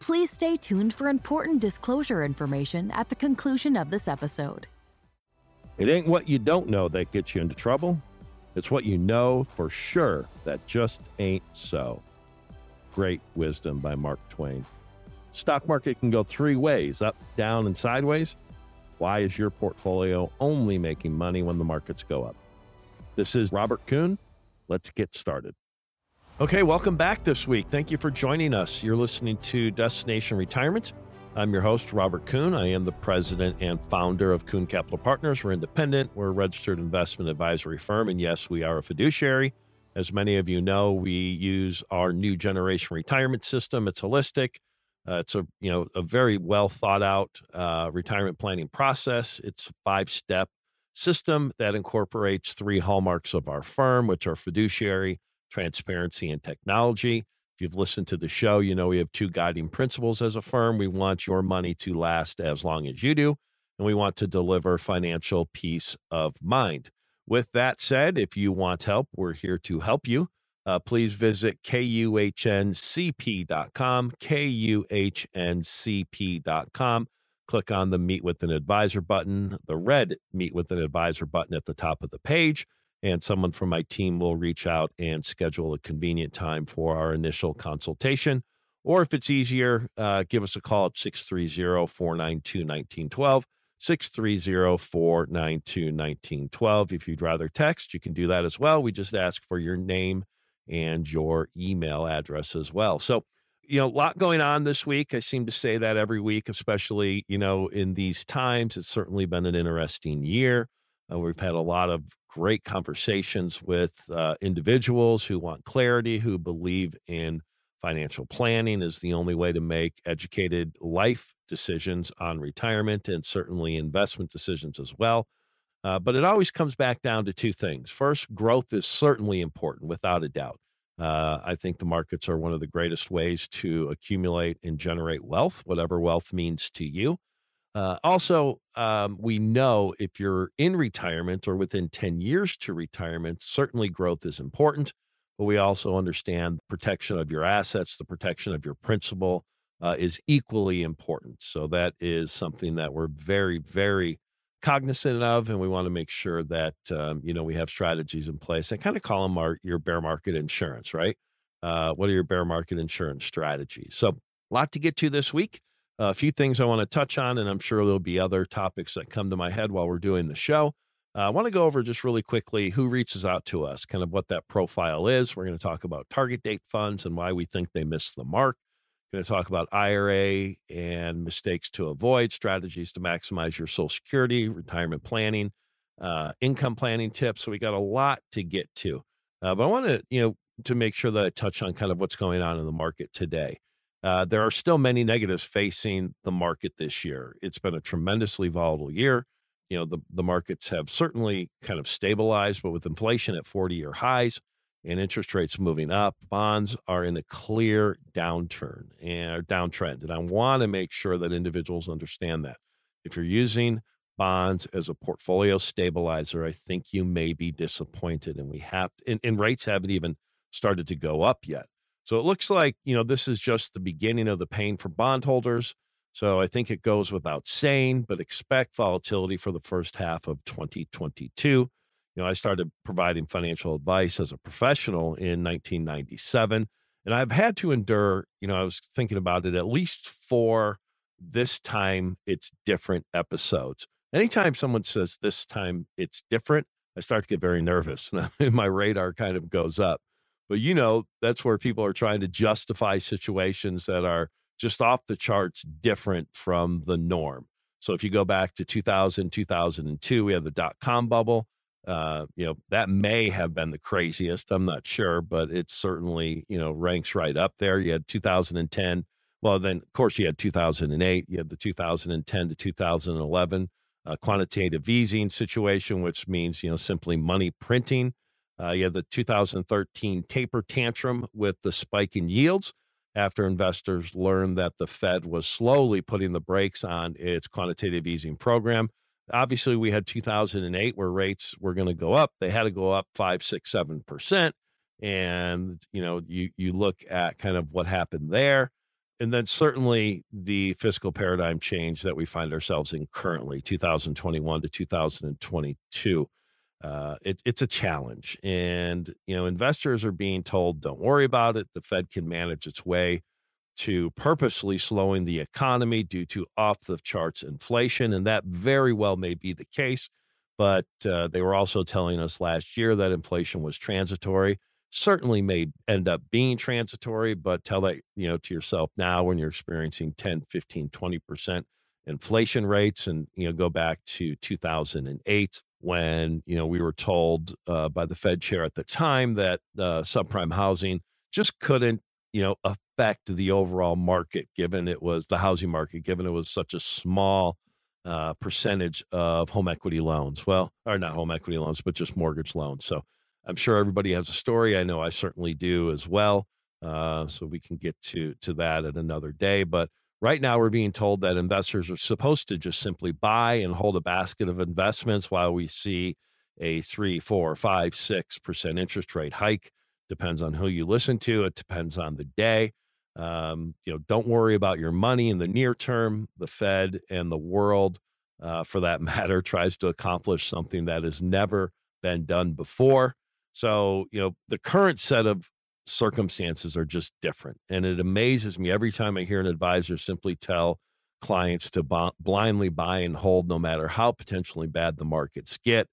Please stay tuned for important disclosure information at the conclusion of this episode. It ain't what you don't know that gets you into trouble. It's what you know for sure that just ain't so. Great wisdom by Mark Twain. Stock market can go three ways up, down, and sideways. Why is your portfolio only making money when the markets go up? This is Robert Kuhn. Let's get started. Okay, welcome back this week. Thank you for joining us. You're listening to Destination Retirement. I'm your host, Robert Kuhn. I am the president and founder of Kuhn Capital Partners. We're independent, we're a registered investment advisory firm, and yes, we are a fiduciary. As many of you know, we use our new generation retirement system. It's holistic. Uh, it's a you know a very well thought out uh, retirement planning process. It's a five step system that incorporates three hallmarks of our firm, which are fiduciary, transparency, and technology. If you've listened to the show, you know we have two guiding principles as a firm. We want your money to last as long as you do, and we want to deliver financial peace of mind. With that said, if you want help, we're here to help you uh, please visit kuhncp.com, kuhncp.com. Click on the Meet with an Advisor button, the red Meet with an Advisor button at the top of the page, and someone from my team will reach out and schedule a convenient time for our initial consultation. Or if it's easier, uh, give us a call at 630 492 1912. 630 492 1912. If you'd rather text, you can do that as well. We just ask for your name and your email address as well. So, you know, a lot going on this week. I seem to say that every week, especially, you know, in these times. It's certainly been an interesting year. Uh, we've had a lot of great conversations with uh, individuals who want clarity, who believe in financial planning is the only way to make educated life decisions on retirement and certainly investment decisions as well. Uh, but it always comes back down to two things. First, growth is certainly important, without a doubt. Uh, I think the markets are one of the greatest ways to accumulate and generate wealth, whatever wealth means to you. Uh, also, um, we know if you're in retirement or within 10 years to retirement, certainly growth is important. But we also understand protection of your assets, the protection of your principal uh, is equally important. So that is something that we're very, very cognizant of, and we want to make sure that um, you know we have strategies in place. I kind of call them our your bear market insurance, right? Uh, what are your bear market insurance strategies? So, a lot to get to this week. A few things I want to touch on, and I'm sure there'll be other topics that come to my head while we're doing the show. Uh, I want to go over just really quickly who reaches out to us, kind of what that profile is. We're going to talk about target date funds and why we think they miss the mark We're going to talk about IRA and mistakes to avoid, strategies to maximize your Social Security, retirement planning, uh, income planning tips. So we got a lot to get to, uh, but I want to you know to make sure that I touch on kind of what's going on in the market today. Uh, there are still many negatives facing the market this year. It's been a tremendously volatile year. You know the the markets have certainly kind of stabilized, but with inflation at 40 year highs and interest rates moving up, bonds are in a clear downturn and downtrend. And I want to make sure that individuals understand that. If you're using bonds as a portfolio stabilizer, I think you may be disappointed. And we have, and, and rates haven't even started to go up yet. So it looks like, you know, this is just the beginning of the pain for bondholders. So I think it goes without saying, but expect volatility for the first half of 2022 you know, I started providing financial advice as a professional in 1997, and I've had to endure, you know, I was thinking about it at least four this time it's different episodes. Anytime someone says this time it's different, I start to get very nervous and my radar kind of goes up. But you know, that's where people are trying to justify situations that are just off the charts different from the norm. So if you go back to 2000, 2002, we had the dot com bubble. Uh, you know, that may have been the craziest. I'm not sure, but it certainly, you know, ranks right up there. You had 2010. Well, then, of course, you had 2008. You had the 2010 to 2011 uh, quantitative easing situation, which means, you know, simply money printing. Uh, you had the 2013 taper tantrum with the spike in yields after investors learned that the Fed was slowly putting the brakes on its quantitative easing program. Obviously we had 2008 where rates were going to go up. They had to go up five six seven percent. And you know you you look at kind of what happened there. And then certainly the fiscal paradigm change that we find ourselves in currently, 2021 to 2022. Uh, it, it's a challenge, and you know investors are being told, "Don't worry about it. The Fed can manage its way." to purposely slowing the economy due to off the charts inflation. And that very well may be the case. But uh, they were also telling us last year that inflation was transitory. Certainly may end up being transitory, but tell that you know to yourself now when you're experiencing 10, 15, 20% inflation rates and you know go back to 2008 when you know we were told uh, by the Fed chair at the time that uh, subprime housing just couldn't you know affect the overall market given it was the housing market given it was such a small uh, percentage of home equity loans. Well or not home equity loans but just mortgage loans. So i'm sure everybody has a story. I know i certainly do as well. Uh, so we can get to to that at another day. But right now we're being told that investors are supposed to just simply buy and hold a basket of investments while we see a three four five six percent interest rate hike. Depends on who you listen to. It depends on the day. Um, you know don't worry about your money in the near term. The fed and the world uh, for that matter tries to accomplish something that has never been done before. So you know the current set of circumstances are just different and it amazes me every time i hear an advisor simply tell clients to b- blindly buy and hold no matter how potentially bad the markets get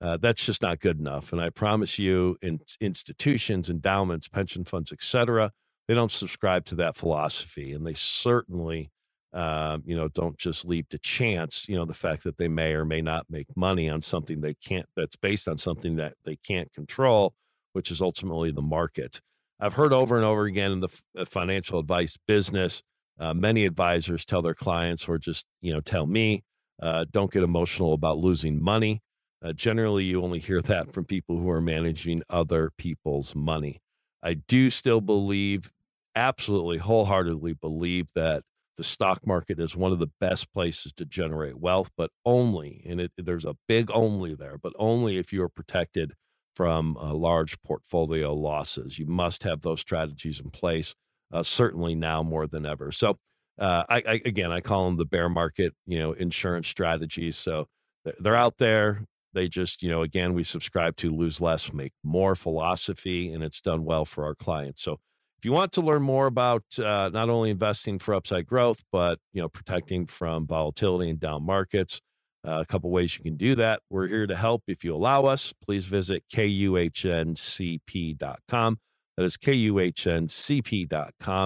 uh, that's just not good enough. And I promise you, in institutions, endowments, pension funds, et cetera, they don't subscribe to that philosophy. And they certainly, uh, you know, don't just leave to chance, you know, the fact that they may or may not make money on something they can't, that's based on something that they can't control, which is ultimately the market. I've heard over and over again in the uh, financial advice business, uh, many advisors tell their clients or just, you know, tell me, uh, don't get emotional about losing money. Uh, generally, you only hear that from people who are managing other people's money. I do still believe, absolutely wholeheartedly believe that the stock market is one of the best places to generate wealth, but only, and it, there's a big only there, but only if you are protected from uh, large portfolio losses. You must have those strategies in place, uh, certainly now more than ever. So, uh, I, I, again, I call them the bear market, you know, insurance strategies. So they're out there. They just, you know, again, we subscribe to lose less, make more philosophy, and it's done well for our clients. So if you want to learn more about uh, not only investing for upside growth, but, you know, protecting from volatility and down markets, uh, a couple ways you can do that. We're here to help if you allow us. Please visit kuhncp.com. That is kuhncp.com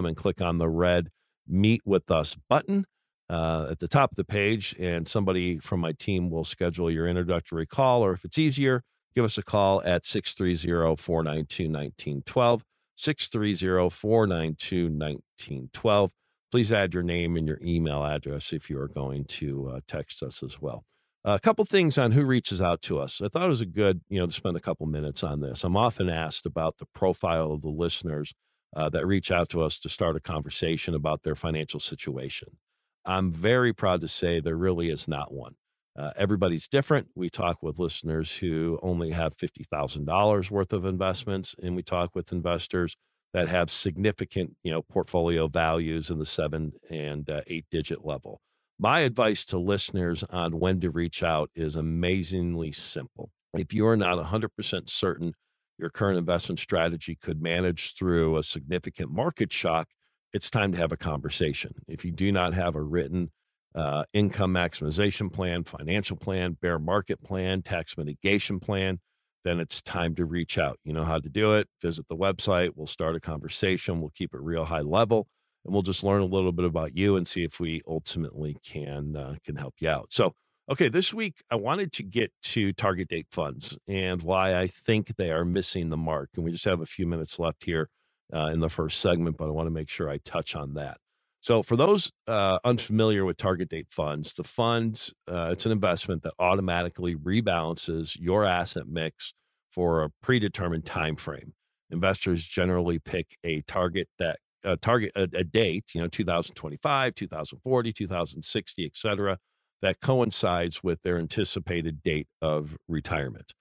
and click on the red Meet with Us button uh, at the top of the page, and somebody from my team will schedule your introductory call. Or if it's easier, give us a call at 630 492 1912. 630 492 1912. Please add your name and your email address if you are going to uh, text us as well. a couple things on who reaches out to us. I thought it was a good, you know, to spend a couple minutes on this. I'm often asked about the profile of the listeners uh, that reach out to us to start a conversation about their financial situation. I'm very proud to say there really is not one. Uh, everybody's different. We talk with listeners who only have $50,000 worth of investments, and we talk with investors that have significant, you know, portfolio values in the seven and uh, eight digit level. My advice to listeners on when to reach out is amazingly simple. If you are not 100% certain your current investment strategy could manage through a significant market shock, it's time to have a conversation. If you do not have a written uh, income maximization plan, financial plan, bear market plan, tax mitigation plan, then it's time to reach out. You know how to do it. Visit the website. We'll start a conversation. We'll keep it real high level, and we'll just learn a little bit about you and see if we ultimately can uh, can help you out. So, okay, this week I wanted to get to target date funds and why I think they are missing the mark. And we just have a few minutes left here uh, in the first segment, but I want to make sure I touch on that. So, for those uh, unfamiliar with target date funds, the fund uh, it's an investment that automatically rebalances your asset mix for a predetermined time frame. Investors generally pick a target that target a, a date, you know, 2025, 2040, 2060, et cetera, that coincides with their anticipated date of retirement.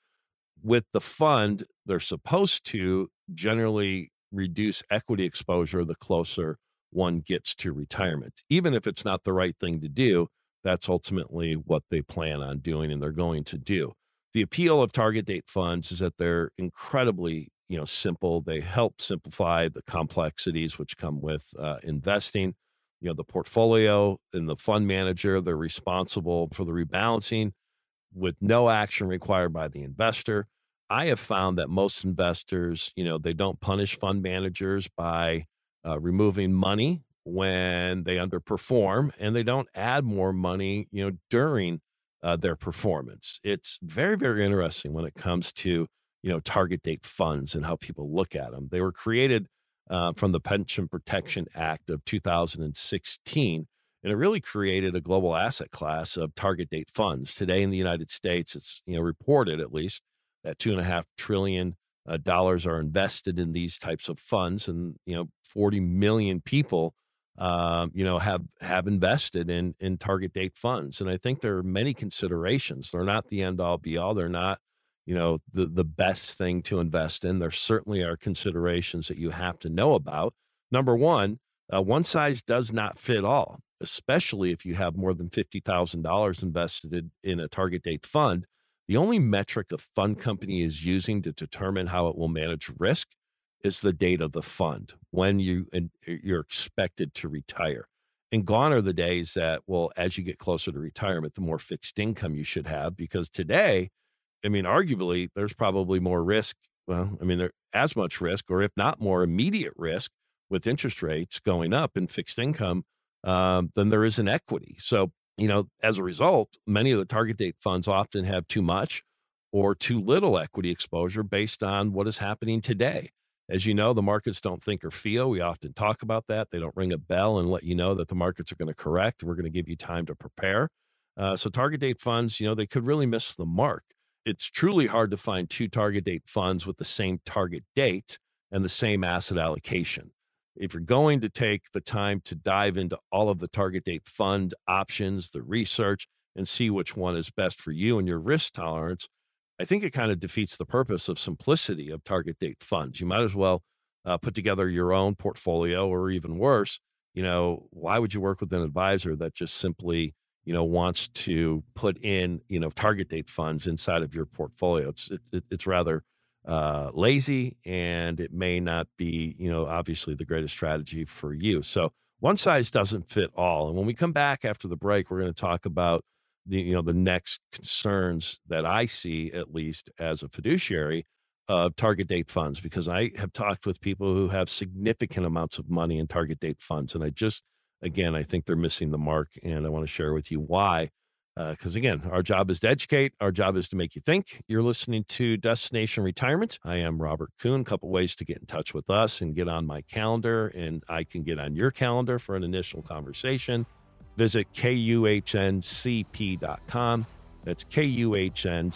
With the fund, they're supposed to generally reduce equity exposure the closer one gets to retirement. Even if it's not the right thing to do, that's ultimately what they plan on doing and they're going to do. The appeal of target date funds is that they're incredibly, you know, simple. They help simplify the complexities which come with uh, investing. You know, the portfolio and the fund manager, they're responsible for the rebalancing with no action required by the investor. I have found that most investors, you know, they don't punish fund managers by uh, removing money when they underperform and they don't add more money, you know, during uh, their performance. It's very, very interesting when it comes to, you know, target date funds and how people look at them. They were created uh, from the Pension Protection Act of 2016 and it really created a global asset class of target date funds. Today in the United States, it's you know reported at least that two and a half trillion uh, dollars are invested in these types of funds, and you know 40 million people um, you know have have invested in in target date funds. And I think there are many considerations. They're not the end all be all. They're not you know the the best thing to invest in. There certainly are considerations that you have to know about. Number one, uh, one size does not fit all especially if you have more than $50,000 invested in a target date fund, the only metric a fund company is using to determine how it will manage risk is the date of the fund when you you're expected to retire. And gone are the days that, well, as you get closer to retirement, the more fixed income you should have. Because today, I mean, arguably, there's probably more risk. Well, I mean, there as much risk, or if not more immediate risk with interest rates going up in fixed income um, than there is in equity. So, you know, as a result, many of the target date funds often have too much or too little equity exposure based on what is happening today. As you know, the markets don't think or feel. We often talk about that. They don't ring a bell and let you know that the markets are going to correct. We're going to give you time to prepare. Uh, so, target date funds, you know, they could really miss the mark. It's truly hard to find two target date funds with the same target date and the same asset allocation if you're going to take the time to dive into all of the target date fund options, the research, and see which one is best for you and your risk tolerance, I think it kind of defeats the purpose of simplicity of target date funds. You might as well uh, put together your own portfolio, or even worse, you know, why would you work with an advisor that just simply, you know, wants to put in, you know, target date funds inside of your portfolio? It's it, it's rather uh, lazy and it may not be, you know, obviously the greatest strategy for you. So one size doesn't fit all. And when we come back after the break, we're going to talk about the, you know, the next concerns that I see, at least as a fiduciary, of target date funds, because I have talked with people who have significant amounts of money in target date funds. And I just, again, I think they're missing the mark. And I want to share with you why because uh, again, our job is to educate. Our job is to make you think. You're listening to Destination Retirement. I am Robert Kuhn. A couple ways to get in touch with us and get on my calendar, and I can get on your calendar for an initial conversation. Visit kuhncp.com. That's kuhncp.com.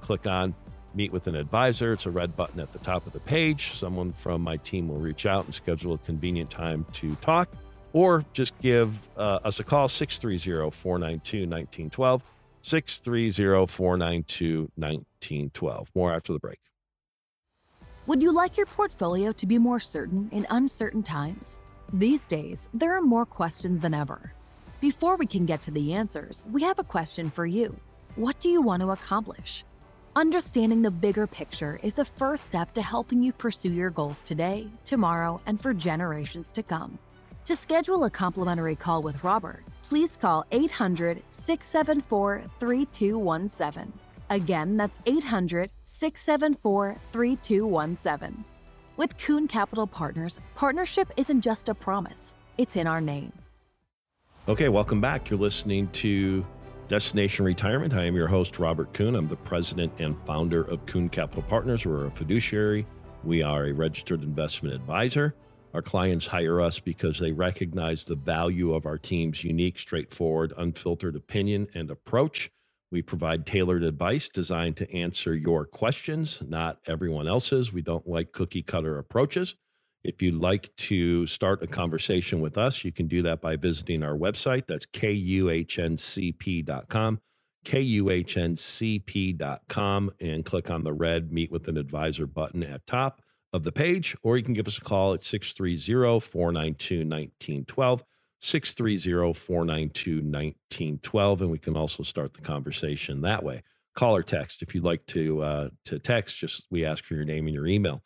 Click on Meet with an Advisor. It's a red button at the top of the page. Someone from my team will reach out and schedule a convenient time to talk or just give uh, us a call 630 492 1912. 630 492 1912. More after the break. Would you like your portfolio to be more certain in uncertain times? These days, there are more questions than ever. Before we can get to the answers, we have a question for you. What do you want to accomplish? Understanding the bigger picture is the first step to helping you pursue your goals today, tomorrow, and for generations to come. To schedule a complimentary call with Robert, please call 800 674 3217. Again, that's 800 674 3217. With Kuhn Capital Partners, partnership isn't just a promise, it's in our name. Okay, welcome back. You're listening to Destination Retirement. I am your host, Robert Kuhn. I'm the president and founder of Kuhn Capital Partners. We're a fiduciary, we are a registered investment advisor. Our clients hire us because they recognize the value of our team's unique, straightforward, unfiltered opinion and approach. We provide tailored advice designed to answer your questions, not everyone else's. We don't like cookie cutter approaches. If you'd like to start a conversation with us, you can do that by visiting our website. That's kuhncp.com, kuhncp.com, and click on the red Meet with an Advisor button at top of the page, or you can give us a call at 630 492 1912. 630 492 1912. And we can also start the conversation that way. Call or text. If you'd like to, uh, to text, just we ask for your name and your email.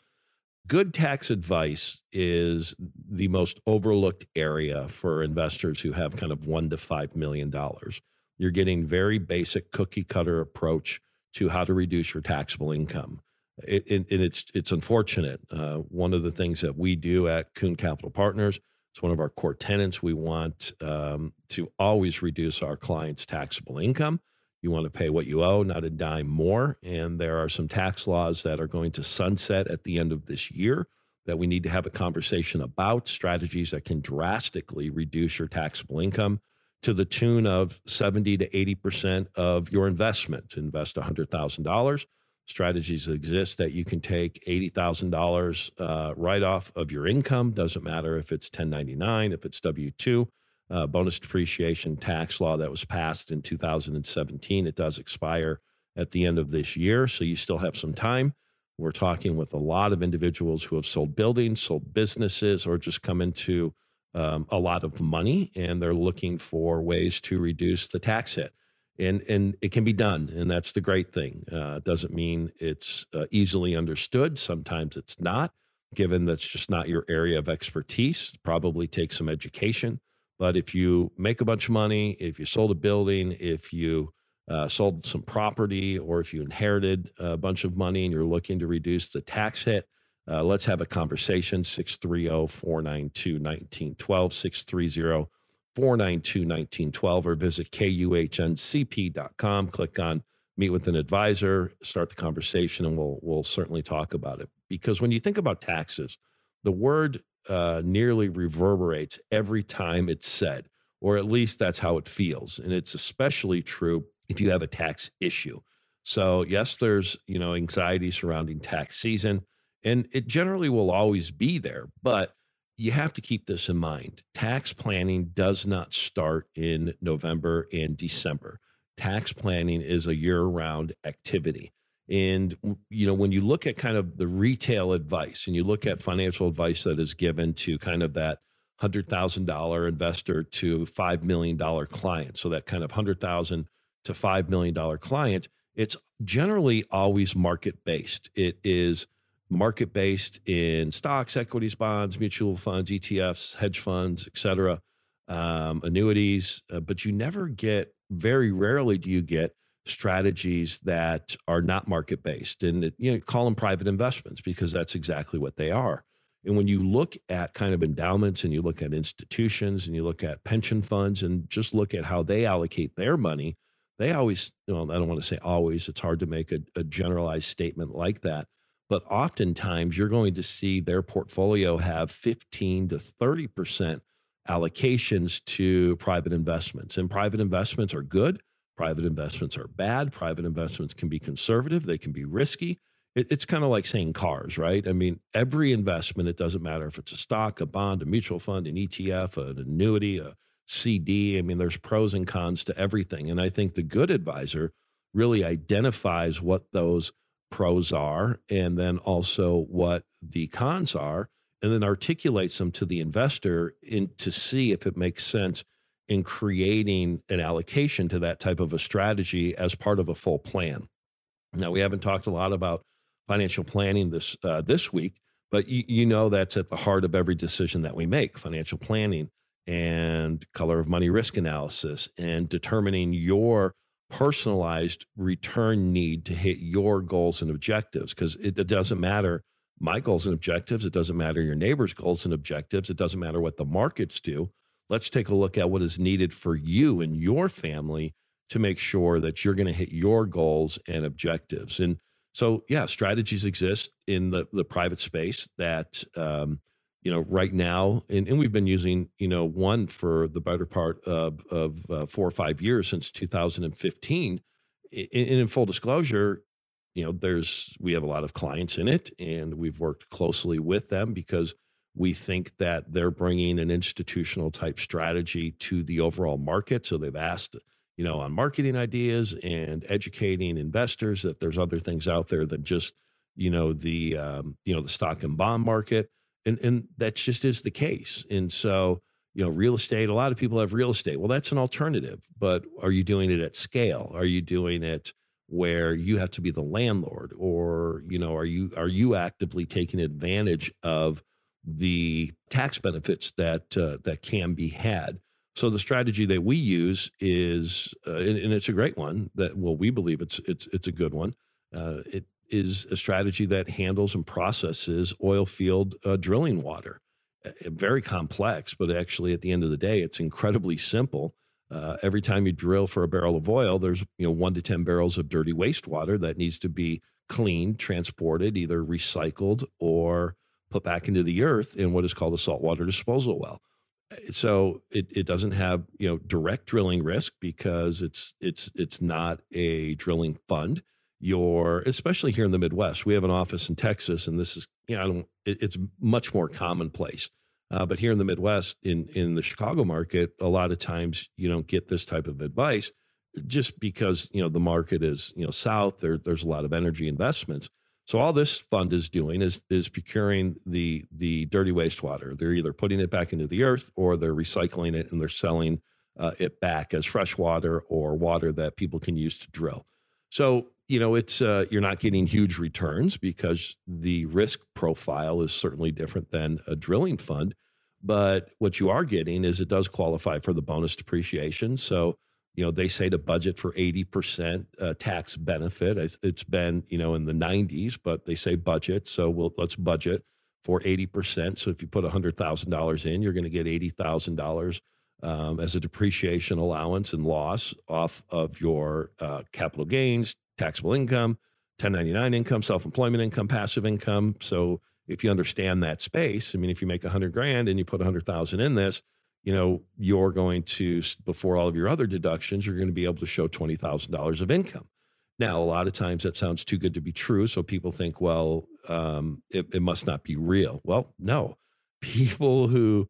Good tax advice is the most overlooked area for investors who have kind of one to five million dollars. You're getting very basic cookie cutter approach to how to reduce your taxable income. It, it, it's it's unfortunate. Uh, one of the things that we do at Kuhn Capital Partners it's one of our core tenants. We want um, to always reduce our clients' taxable income. You want to pay what you owe, not a dime more. And there are some tax laws that are going to sunset at the end of this year that we need to have a conversation about strategies that can drastically reduce your taxable income to the tune of 70 to 80% of your investment. Invest $100,000 strategies exist that you can take $80,000 uh, right off of your income. Doesn't matter if it's 1099, if it's W 2. Uh, bonus depreciation tax law that was passed in 2017. It does expire at the end of this year, so you still have some time. We're talking with a lot of individuals who have sold buildings, sold businesses, or just come into um, a lot of money and they're looking for ways to reduce the tax hit and and it can be done and that's the great thing. Uh, doesn't mean it's uh, easily understood. Sometimes it's not given that's just not your area of expertise. Probably take some education but if you make a bunch of money if you sold a building if you uh, sold some property or if you inherited a bunch of money and you're looking to reduce the tax hit uh, let's have a conversation 630-492-1912 630 492 1912 or visit kuhncp.com. Click on meet with an advisor, start the conversation, and we'll, we'll certainly talk about it. Because when you think about taxes, the word uh, nearly reverberates every time it's said, or at least that's how it feels. And it's especially true if you have a tax issue. So, yes, there's you know anxiety surrounding tax season, and it generally will always be there. But you have to keep this in mind. Tax planning does not start in November and December. Tax planning is a year round activity. And you know, when you look at kind of the retail advice and you look at financial advice that is given to kind of that hundred thousand dollar investor to five million dollar client, so that kind of hundred thousand to five million dollar client, it's generally always market based. It is market based in stocks, equities, bonds, mutual funds, ETFs, hedge funds, et cetera, um, annuities. Uh, but you never get, very rarely do you get strategies that are not market based. And it, you know, call them private investments because that's exactly what they are. And when you look at kind of endowments and you look at institutions and you look at pension funds and just look at how they allocate their money, they always, well, I don't want to say always, it's hard to make a, a generalized statement like that but oftentimes you're going to see their portfolio have 15 to 30% allocations to private investments. And private investments are good, private investments are bad, private investments can be conservative, they can be risky. it's kind of like saying cars, right? I mean, every investment, it doesn't matter if it's a stock, a bond, a mutual fund, an ETF, an annuity, a CD. I mean, there's pros and cons to everything. And I think the good advisor really identifies what those pros are and then also what the cons are and then articulates them to the investor in to see if it makes sense in creating an allocation to that type of a strategy as part of a full plan. Now we haven't talked a lot about financial planning this uh, this week, but you, you know that's at the heart of every decision that we make: financial planning and color of money risk analysis and determining your personalized return need to hit your goals and objectives because it, it, doesn't matter my goals and objectives. It doesn't matter your neighbor's goals and objectives. It doesn't matter what the markets do. Let's take a look at what is needed for you and your family to make sure that you're going to hit your goals and objectives. And so, yeah, strategies exist in the, the private space that um, you know, right now, and, and we've been using, you know, one for the better part of, of uh, four or five years since 2015. And in full disclosure, you know, there's, we have a lot of clients in it and we've worked closely with them because we think that they're bringing an institutional type strategy to the overall market. So they've asked, you know, on marketing ideas and educating investors that there's other things out there than just you know the um, you know the stock and bond market, and and that just is the case. And so you know real estate. A lot of people have real estate. Well, that's an alternative, but are you doing it at scale? Are you doing it where you have to be the landlord, or you know are you are you actively taking advantage of the tax benefits that uh, that can be had? So the strategy that we use is, uh, and, and, it's a great one. That well, we believe it's it's it's a good one. Uh, it is a strategy that handles and processes oil field uh, drilling water. very complex, but actually, at the end of the day, it's incredibly simple. Uh, every time you drill for a barrel of oil, there's you know one to ten barrels of dirty wastewater that needs to be cleaned, transported, either recycled or put back into the earth in what is called a saltwater disposal well so it, it doesn't have you know direct drilling risk because it's it's it's not a drilling fund you're especially here in the midwest we have an office in texas and this is you know I don't, it, it's much more commonplace uh, but here in the midwest in in the chicago market a lot of times you don't get this type of advice just because you know the market is you know south there there's a lot of energy investments so all this fund is doing is is procuring the the dirty wastewater. They're either putting it back into the earth or they're recycling it and they're selling uh, it back as fresh water or water that people can use to drill. So you know it's uh, you're not getting huge returns because the risk profile is certainly different than a drilling fund. But what you are getting is it does qualify for the bonus depreciation. So you know they say to budget for 80% uh, tax benefit it's been you know in the 90s but they say budget so we'll let's budget for 80% so if you put $100000 in you're going to get $80000 um, as a depreciation allowance and loss off of your uh, capital gains taxable income 1099 income self-employment income passive income so if you understand that space i mean if you make 100 grand and you put 100000 in this you know, you're going to, before all of your other deductions, you're going to be able to show $20,000 of income. Now, a lot of times that sounds too good to be true. So people think, well, um, it, it must not be real. Well, no. People who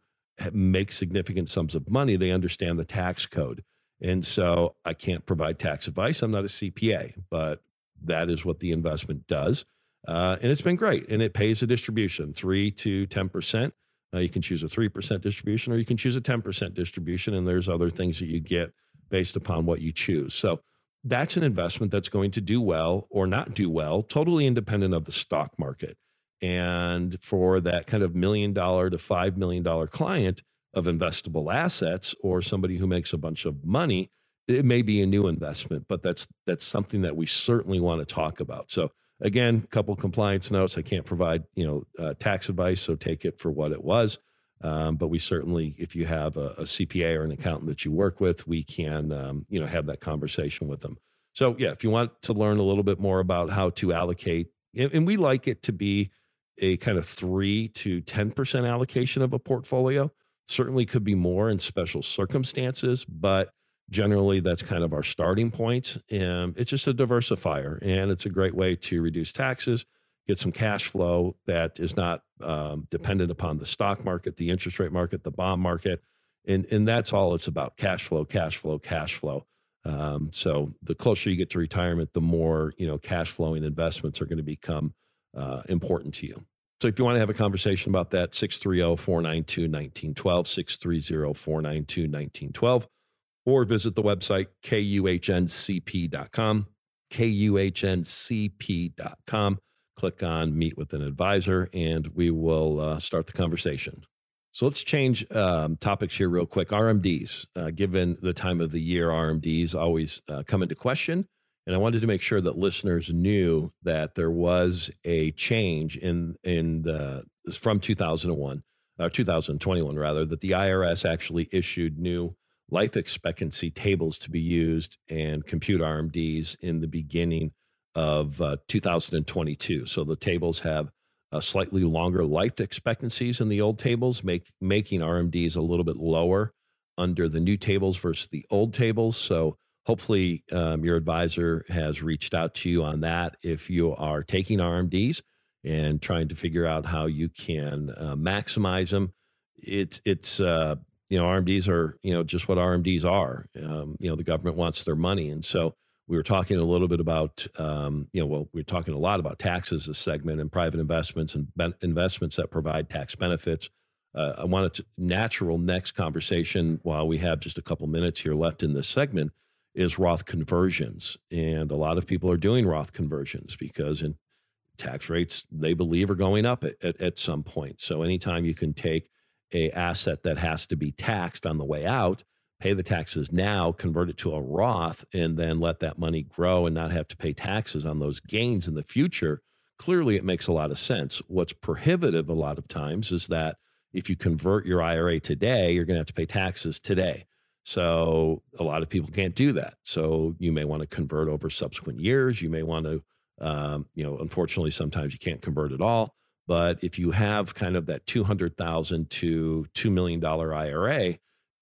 make significant sums of money, they understand the tax code. And so I can't provide tax advice. I'm not a CPA, but that is what the investment does. Uh, and it's been great. And it pays a distribution, three to 10%. Uh, you can choose a 3% distribution or you can choose a 10% distribution. And there's other things that you get based upon what you choose. So that's an investment that's going to do well or not do well, totally independent of the stock market. And for that kind of million dollar to $5 million client of investable assets or somebody who makes a bunch of money, it may be a new investment, but that's that's something that we certainly want to talk about. So Again, a couple compliance notes. I can't provide you know uh, tax advice, so take it for what it was. Um, but we certainly, if you have a, a, CPA or an accountant that you work with, we can um, you know have that conversation with them. So yeah, if you want to learn a little bit more about how to allocate, and, we like it to be a kind of three to ten percent allocation of a portfolio. Certainly could be more in special circumstances, but generally that's kind of our starting point and it's just a diversifier and it's a great way to reduce taxes get some cash flow that is not um, dependent upon the stock market the interest rate market the bond market and, and that's all it's about cash flow cash flow cash flow. Um, so the closer you get to retirement the more you know cash flowing investments are going to become uh, important to you so if you want to have a conversation about that 630-492-1912 630-492-1912 or visit the website kuhncp.com, kuhncp.com. Click on Meet with an Advisor, and we will uh, start the conversation. So let's change um, topics here real quick. RMDs, uh, given the time of the year, RMDs always uh, come into question. And I wanted to make sure that listeners knew that there was a change in in the, from 2001 or uh, 2021 rather that the IRS actually issued new life expectancy tables to be used and compute RMDs in the beginning of uh, 2022. So the tables have a slightly longer life expectancies in the old tables, make, making RMDs a little bit lower under the new tables versus the old tables. So hopefully um, your advisor has reached out to you on that if you are taking RMDs and trying to figure out how you can uh, maximize them. It's it's uh, you know, RMDs are, you know, just what RMDs are. Um, you know, the government wants their money. And so we were talking a little bit about, um, you know, well, we are talking a lot about taxes this segment and private investments and investments that provide tax benefits. Uh, I wanted to natural next conversation while we have just a couple minutes here left in this segment is Roth conversions, and a lot of people are doing Roth conversions because in tax rates they believe are going up at, at, at some point. So anytime you can take a asset that has to be taxed on the way out pay the taxes now, convert it to a Roth, and then let that money grow and not have to pay taxes on those gains in the future, clearly it makes a lot of sense. What's prohibitive a lot of times is that if you convert your IRA today, you're going to have to pay taxes today. So a lot of people can't do that. So you may want to convert over subsequent years. You may want to, um, you know, unfortunately, sometimes you can't convert at all. But if you have kind of that two hundred thousand to two million dollar IRA,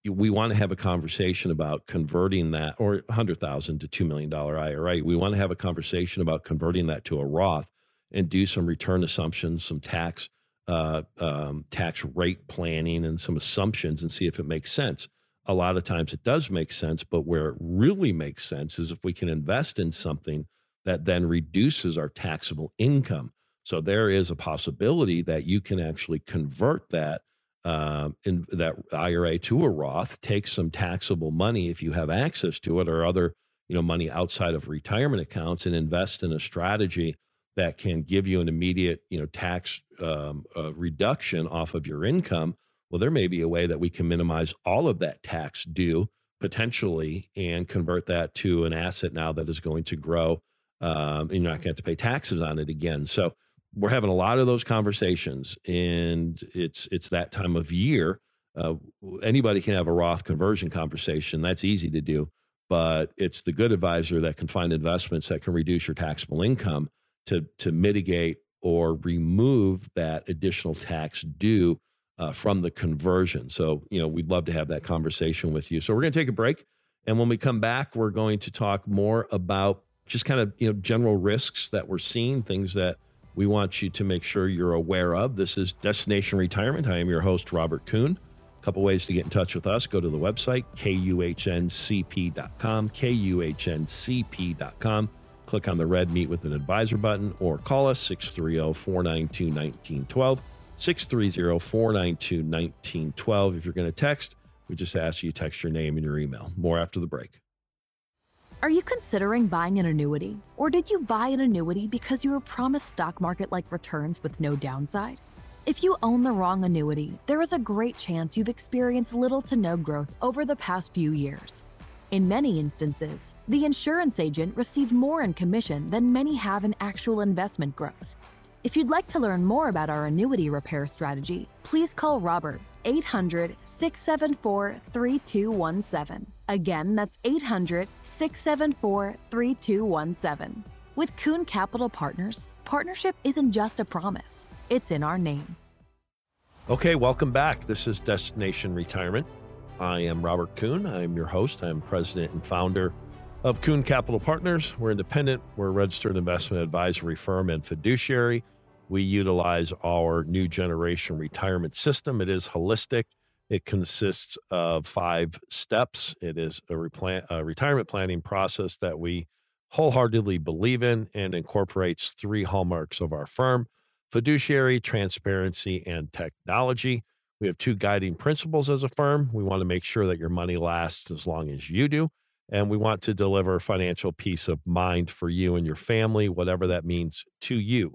we want to have a conversation about converting that or 100,000 to 2 million dollar IRA. We want to have a conversation about converting that to a Roth and do some return assumptions, some tax uh, um, tax rate planning and some assumptions and see if it makes sense. A lot of times it does make sense, but where it really makes sense is if we can invest in something that then reduces our taxable income. So there is a possibility that you can actually convert that uh, in that IRA to a Roth, take some taxable money if you have access to it, or other you know money outside of retirement accounts, and invest in a strategy that can give you an immediate you know tax um, uh, reduction off of your income. Well, there may be a way that we can minimize all of that tax due potentially and convert that to an asset now that is going to grow. Um, and you're not going to have to pay taxes on it again. So we're having a lot of those conversations, and it's it's that time of year. Uh, anybody can have a Roth conversion conversation. That's easy to do, but it's the good advisor that can find investments that can reduce your taxable income to to mitigate or remove that additional tax due uh, from the conversion. So, you know, we'd love to have that conversation with you. So, we're going to take a break, and when we come back, we're going to talk more about just kind of you know general risks that we're seeing, things that we want you to make sure you're aware of. This is Destination Retirement. I am your host, Robert Kuhn. A couple ways to get in touch with us. Go to the website, kuhncp.com, kuhncp.com. Click on the red Meet with an Advisor button or call us 630 492 1912. 630 492 1912. If you're going to text, we just ask you to text your name and your email. More after the break. Are you considering buying an annuity? Or did you buy an annuity because you were promised stock market like returns with no downside? If you own the wrong annuity, there is a great chance you've experienced little to no growth over the past few years. In many instances, the insurance agent received more in commission than many have in actual investment growth. If you'd like to learn more about our annuity repair strategy, please call Robert 800 674 3217. Again, that's 800 674 3217. With Kuhn Capital Partners, partnership isn't just a promise, it's in our name. Okay, welcome back. This is Destination Retirement. I am Robert Kuhn. I'm your host. I'm president and founder of Kuhn Capital Partners. We're independent, we're a registered investment advisory firm and fiduciary. We utilize our new generation retirement system. It is holistic. It consists of five steps. It is a, replan- a retirement planning process that we wholeheartedly believe in and incorporates three hallmarks of our firm fiduciary, transparency, and technology. We have two guiding principles as a firm. We want to make sure that your money lasts as long as you do. And we want to deliver financial peace of mind for you and your family, whatever that means to you.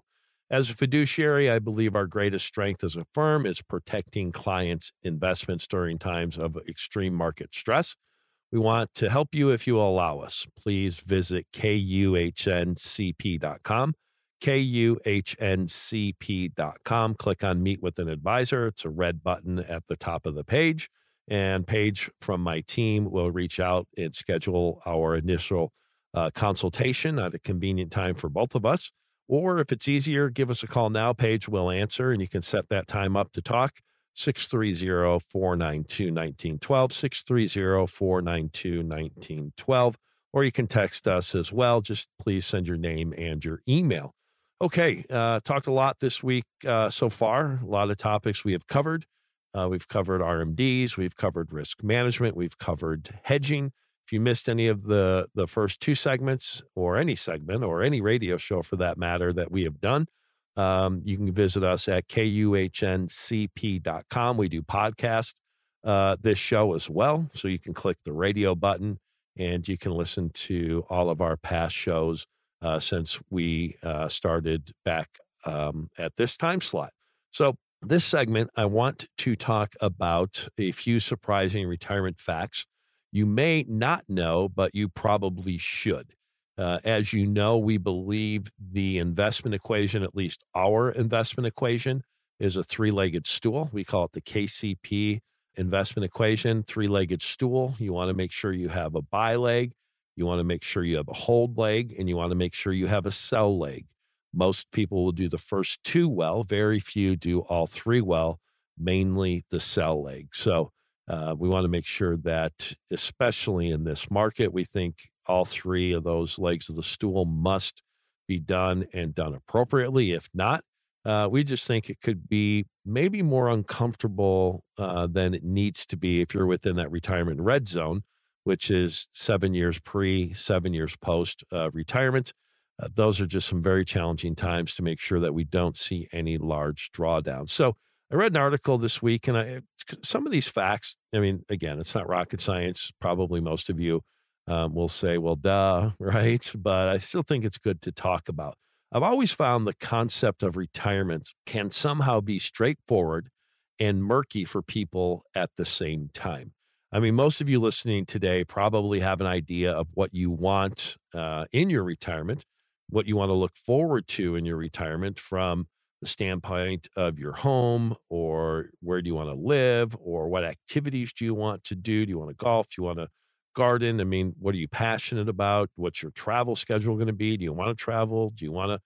As a fiduciary, I believe our greatest strength as a firm is protecting clients' investments during times of extreme market stress. We want to help you if you allow us. Please visit kuhncp.com, kuhncp.com. Click on Meet with an Advisor. It's a red button at the top of the page. And Paige from my team will reach out and schedule our initial uh, consultation at a convenient time for both of us. Or if it's easier, give us a call now. Paige will answer, and you can set that time up to talk. 630 492 1912, 630 492 1912. Or you can text us as well. Just please send your name and your email. Okay, uh, talked a lot this week uh, so far. A lot of topics we have covered. Uh, we've covered RMDs, we've covered risk management, we've covered hedging, If you missed any of the the first two segments, or any segment, or any radio show for that matter that we have done, um, you can visit us at kuhncp.com. We do podcast uh, this show as well, so you can click the radio button and you can listen to all of our past shows uh, since we uh, started back um, at this time slot. So, this segment, I want to talk about a few surprising retirement facts you may not know, but you probably should. Uh, as you know, we believe the investment equation, at least our investment equation, is a three legged stool. We call it the KCP investment equation, three legged stool. You want to make sure you have a buy leg, you want to make sure you have a hold leg, and you want to make sure you have a sell leg. Most people will do the first two well, very few do all three well, mainly the sell leg. So uh, we want to make sure that, especially in this market, we think all three of those legs of the stool must be done and done appropriately. If not, uh, we just think it could be maybe more uncomfortable uh, than it needs to be if you're within that retirement red zone, which is seven years pre, seven years post uh, retirement. Uh, those are just some very challenging times to make sure that we don't see any large drawdowns. So I read an article this week, and I, some of these facts. I mean, again, it's not rocket science. Probably most of you um, will say, "Well, duh," right? But I still think it's good to talk about. I've always found the concept of retirement can somehow be straightforward and murky for people at the same time. I mean, most of you listening today probably have an idea of what you want uh, in your retirement, what you want to look forward to in your retirement from the standpoint of your home or where do you want to live or what activities do you want to do? Do you want to golf? Do you want to garden? I mean, what are you passionate about? What's your travel schedule going to be? Do you want to travel? Do you want to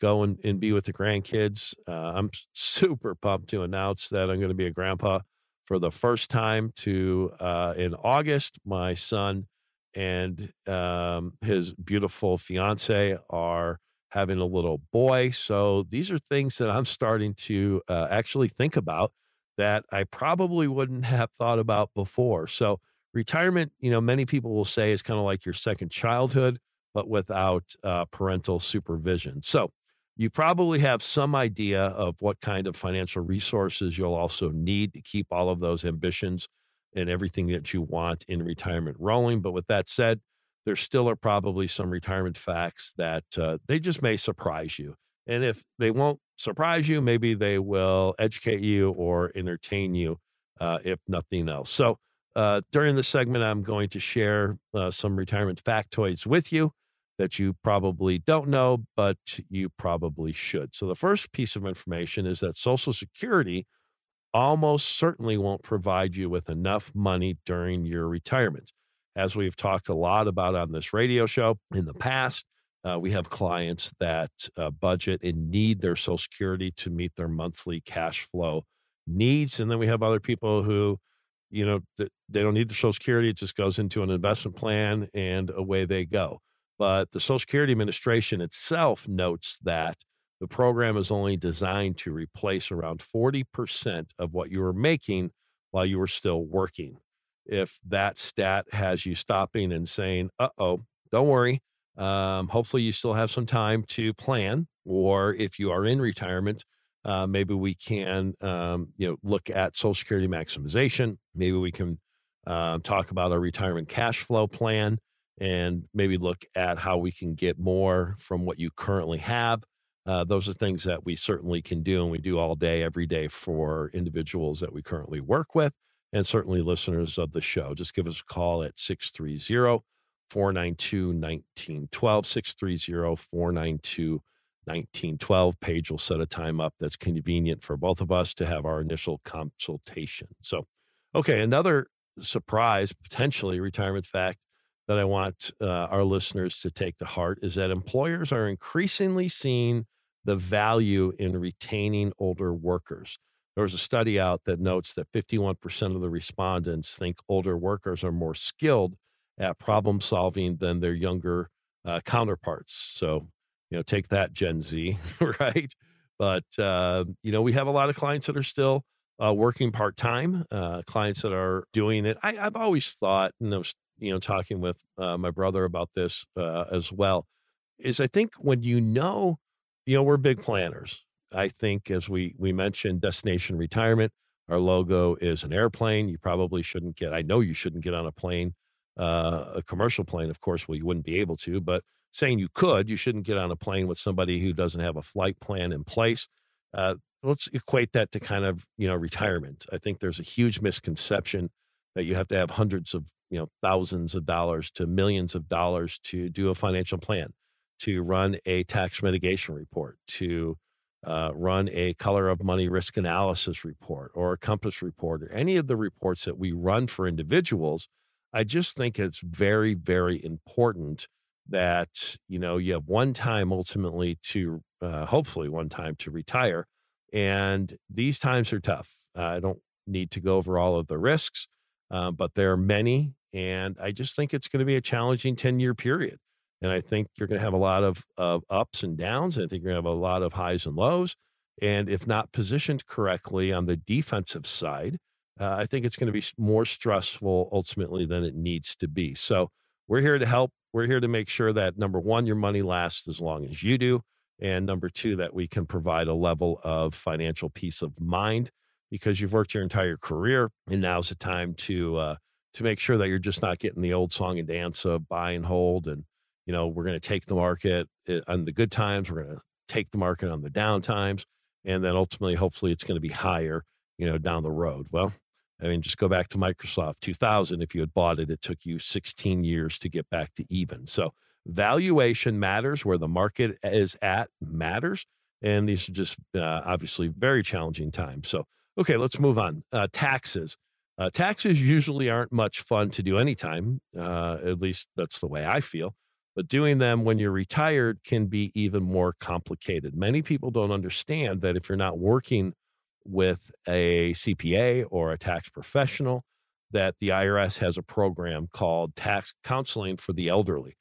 go and, and be with the grandkids? Uh, I'm super pumped to announce that I'm going to be a grandpa for the first time to uh, in August. My son and um, his beautiful fiance are having a little boy. So these are things that I'm starting to uh, actually think about that I probably wouldn't have thought about before. So retirement, you know, many people will say is kind of like your second childhood, but without uh, parental supervision. So you probably have some idea of what kind of financial resources you'll also need to keep all of those ambitions and everything that you want in retirement rolling. But with that said, there still are probably some retirement facts that uh, they just may surprise you. And if they won't surprise you, maybe they will educate you or entertain you, uh, if nothing else. So, uh, during the segment, I'm going to share uh, some retirement factoids with you that you probably don't know, but you probably should. So, the first piece of information is that Social Security almost certainly won't provide you with enough money during your retirement. As we've talked a lot about on this radio show in the past, uh, we have clients that uh, budget and need their Social Security to meet their monthly cash flow needs. And then we have other people who you know, they don't need the Social Security. It just goes into an investment plan and away they go. But the Social Security Administration itself notes that the program is only designed to replace around 40% of what you were making while you were still working. If that stat has you stopping and saying, uh oh, don't worry. Um, hopefully, you still have some time to plan. Or if you are in retirement, uh, maybe we can, um, you know, look at Social Security maximization. Maybe we can uh, talk about a retirement cash flow plan, and maybe look at how we can get more from what you currently have. Uh, those are things that we certainly can do, and we do all day, every day for individuals that we currently work with, and certainly listeners of the show. Just give us a call at 630 492 1912, 630 492 1912 page will set a time up that's convenient for both of us to have our initial consultation. So, okay, another surprise, potentially retirement fact that I want uh, our listeners to take to heart is that employers are increasingly seeing the value in retaining older workers. There was a study out that notes that 51% of the respondents think older workers are more skilled at problem solving than their younger uh, counterparts. So, you know, take that Gen Z, right? But, uh, you know, we have a lot of clients that are still uh, working part time, uh, clients that are doing it. I, have always thought, and I was you know, talking with uh, my brother about this uh, as well, is I think when you know, you know, we're big planners. I think as we we mentioned, destination retirement. Our logo is an airplane. You probably shouldn't get. I know you shouldn't get on a plane, uh, a commercial plane. Of course, well, you wouldn't be able to. But saying you could, you shouldn't get on a plane with somebody who doesn't have a flight plan in place. Uh, let's equate that to kind of you know retirement. I think there's a huge misconception that you have to have hundreds of you know thousands of dollars to millions of dollars to do a financial plan, to run a tax mitigation report, to uh, run a color of money risk analysis report or a compass report or any of the reports that we run for individuals. I just think it's very, very important that you know you have one time ultimately to uh, hopefully one time to retire and these times are tough i don't need to go over all of the risks uh, but there are many and i just think it's going to be a challenging 10 year period and i think you're going to have a lot of, of ups and downs And i think you're going to have a lot of highs and lows and if not positioned correctly on the defensive side uh, i think it's going to be more stressful ultimately than it needs to be so we're here to help we're here to make sure that number one, your money lasts as long as you do. And number two, that we can provide a level of financial peace of mind because you've worked your entire career. And now's the time to, uh, to make sure that you're just not getting the old song and dance of buy and hold. And, you know, we're going to take the market eh, on the good times. We're going to take the market on the down times. And then ultimately, hopefully, it's going to be higher, you know, down the road. Well, I mean, just go back to Microsoft 2000. If you had bought it, it took you 16 years to get back to even. So valuation matters. Where the market is at matters. And these are just uh, obviously very challenging times. So, okay, let's move on. Uh, taxes. Uh, taxes usually aren't much fun to do anytime. Uh, at least that's the way I feel. But doing them when you're retired can be even more complicated. Many people don't understand that if you're not working with a CPA or a tax professional that the IRS has a program called tax counseling for the elderly.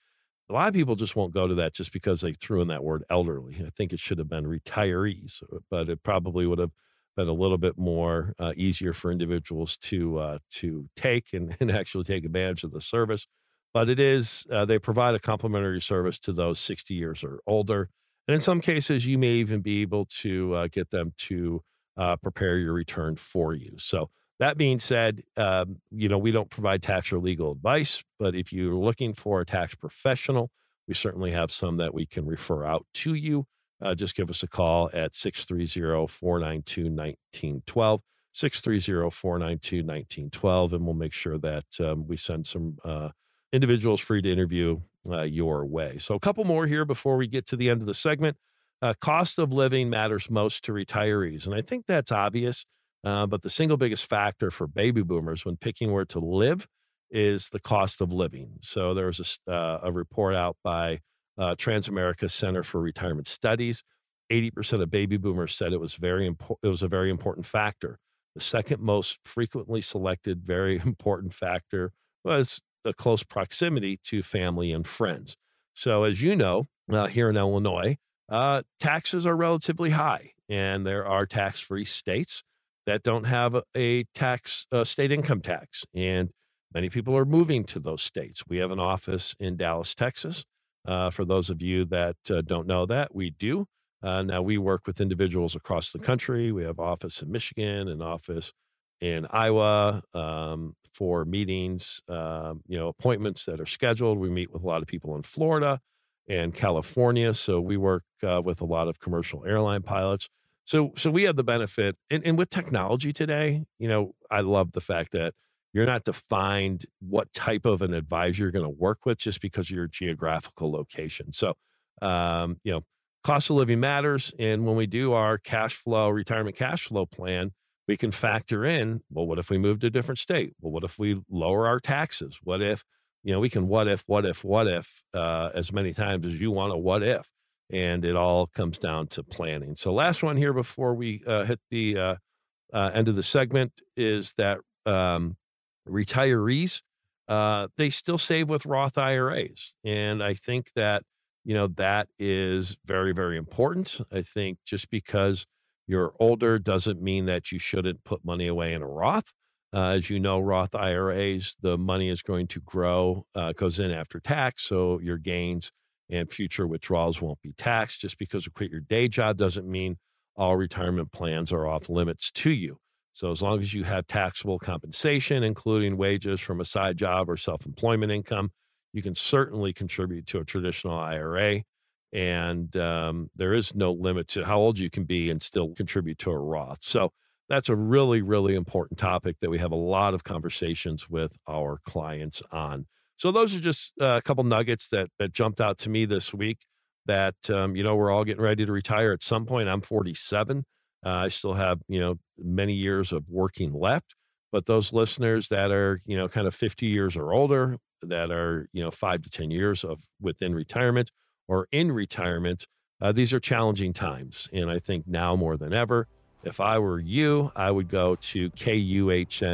A lot of people just won't go to that just because they threw in that word elderly. I think it should have been retirees, uh, but it probably would have been a little bit more uh, easier for individuals to uh, to take and, and, actually take advantage of the service. But it is uh, they provide a complimentary service to those 60 years or older, and in some cases, you may even be able to uh, get them to uh, prepare your return for you. So, that being said, um, you know, we don't provide tax or legal advice, but if you're looking for a tax professional, we certainly have some that we can refer out to you. Uh, just give us a call at 630 492 1912. 630 492 1912, and we'll make sure that um, we send some uh, individuals free to interview uh, your way. So, a couple more here before we get to the end of the segment. Uh, cost of living matters most to retirees. And I think that's obvious. Uh, but the single biggest factor for baby boomers when picking where to live is the cost of living. So there was a, uh, a report out by uh, Transamerica Center for Retirement Studies. 80% of baby boomers said it was very important. It was a very important factor. The second most frequently selected very important factor was a close proximity to family and friends. So, as you know, uh, here in Illinois, uh, taxes are relatively high, and there are tax free states that don't have a tax, state income tax. And many people are moving to those states. We have an office in Dallas, Texas. Uh, for those of you that uh, don't know that, we do. Uh, now, we work with individuals across the country. We have office in Michigan, an office in Iowa um, for meetings, um, you know, appointments that are scheduled. We meet with a lot of people in Florida and California. So we work uh, with a lot of commercial airline pilots. So so we have the benefit, and, and with technology today, you know, I love the fact that you're not defined what type of an advisor you're going to work with just because of your geographical location. So, um, you know, cost of living matters, and when we do our cash flow retirement cash flow plan, we can factor in well, what if we move to a different state? Well, what if we lower our taxes? What if you know, we can what if, what if, what if uh, as many times as you want a what if. And it all comes down to planning. So, last one here before we uh, hit the uh, uh end of the segment is that um, retirees, uh, they still save with Roth IRAs. And I think that, you know, that is very, very important. I think just because you're older doesn't mean that you shouldn't put money away in a Roth. Uh, as you know, Roth IRAs, the money is going to grow, uh, goes in after tax. So your gains and future withdrawals won't be taxed. Just because you quit your day job doesn't mean all retirement plans are off limits to you. So as long as you have taxable compensation, including wages from a side job or self employment income, you can certainly contribute to a traditional IRA. And um, there is no limit to how old you can be and still contribute to a Roth. So that's a really, really important topic that we have a lot of conversations with our clients on. So those are just uh, a couple nuggets that that jumped out to me this week. That um, you know we're all getting ready to retire at some point. I'm 47. Uh, I still have you know many years of working left. But those listeners that are you know kind of 50 years or older, that are you know five to 10 years of within retirement or in retirement, uh, these are challenging times, and I think now more than ever. If I were you, I would go to kuhncp.com,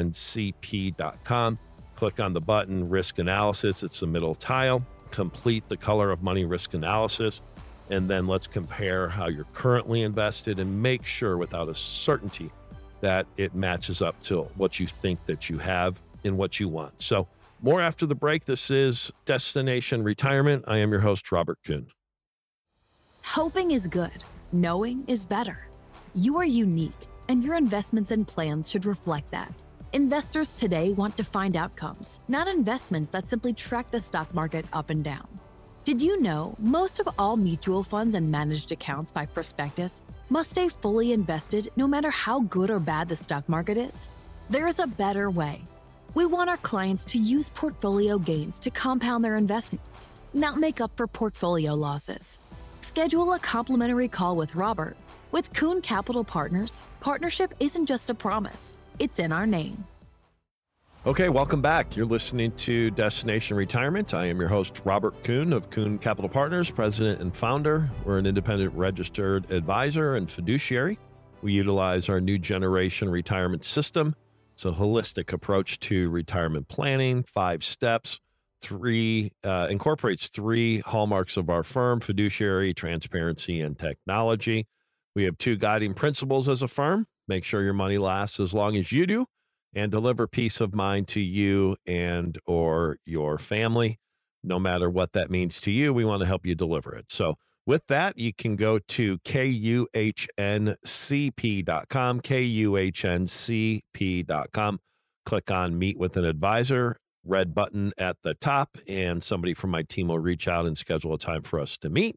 click on the button risk analysis. It's the middle tile. Complete the color of money risk analysis. And then let's compare how you're currently invested and make sure without a certainty that it matches up to what you think that you have and what you want. So, more after the break. This is Destination Retirement. I am your host, Robert Kuhn. Hoping is good, knowing is better. You are unique, and your investments and plans should reflect that. Investors today want defined outcomes, not investments that simply track the stock market up and down. Did you know most of all mutual funds and managed accounts by prospectus must stay fully invested no matter how good or bad the stock market is? There is a better way. We want our clients to use portfolio gains to compound their investments, not make up for portfolio losses. Schedule a complimentary call with Robert. With Kuhn Capital Partners, partnership isn't just a promise, it's in our name. Okay, welcome back. You're listening to Destination Retirement. I am your host, Robert Kuhn of Kuhn Capital Partners, president and founder. We're an independent registered advisor and fiduciary. We utilize our new generation retirement system. It's a holistic approach to retirement planning, five steps, three, uh, incorporates three hallmarks of our firm fiduciary, transparency, and technology. We have two guiding principles as a firm. Make sure your money lasts as long as you do and deliver peace of mind to you and or your family. No matter what that means to you we want to help you deliver it. So with that you can go to kuhncp.com kuhncp.com click on meet with an advisor red button at the top and somebody from my team will reach out and schedule a time for us to meet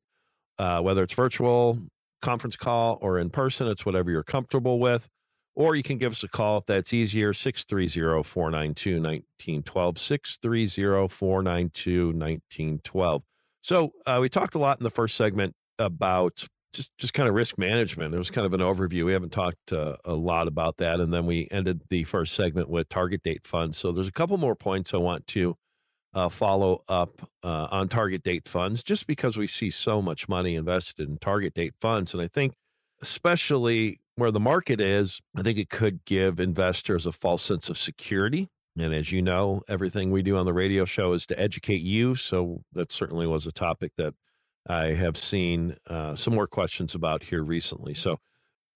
uh, whether it's virtual conference call or in person it's whatever you're comfortable with or you can give us a call if that's easier 630 492 1912. 630 492 1912. So uh, we talked a lot in the first segment about just, just kind of risk management. It was kind of an overview. We haven't talked uh, a lot about that. And then we ended the first segment with target date funds. So there's a couple more points I want to uh, follow up uh, on target date funds just because we see so much money invested in target date funds. And I think, especially where the market is, I think it could give investors a false sense of security. And as you know, everything we do on the radio show is to educate you. So that certainly was a topic that I have seen uh, some more questions about here recently. So,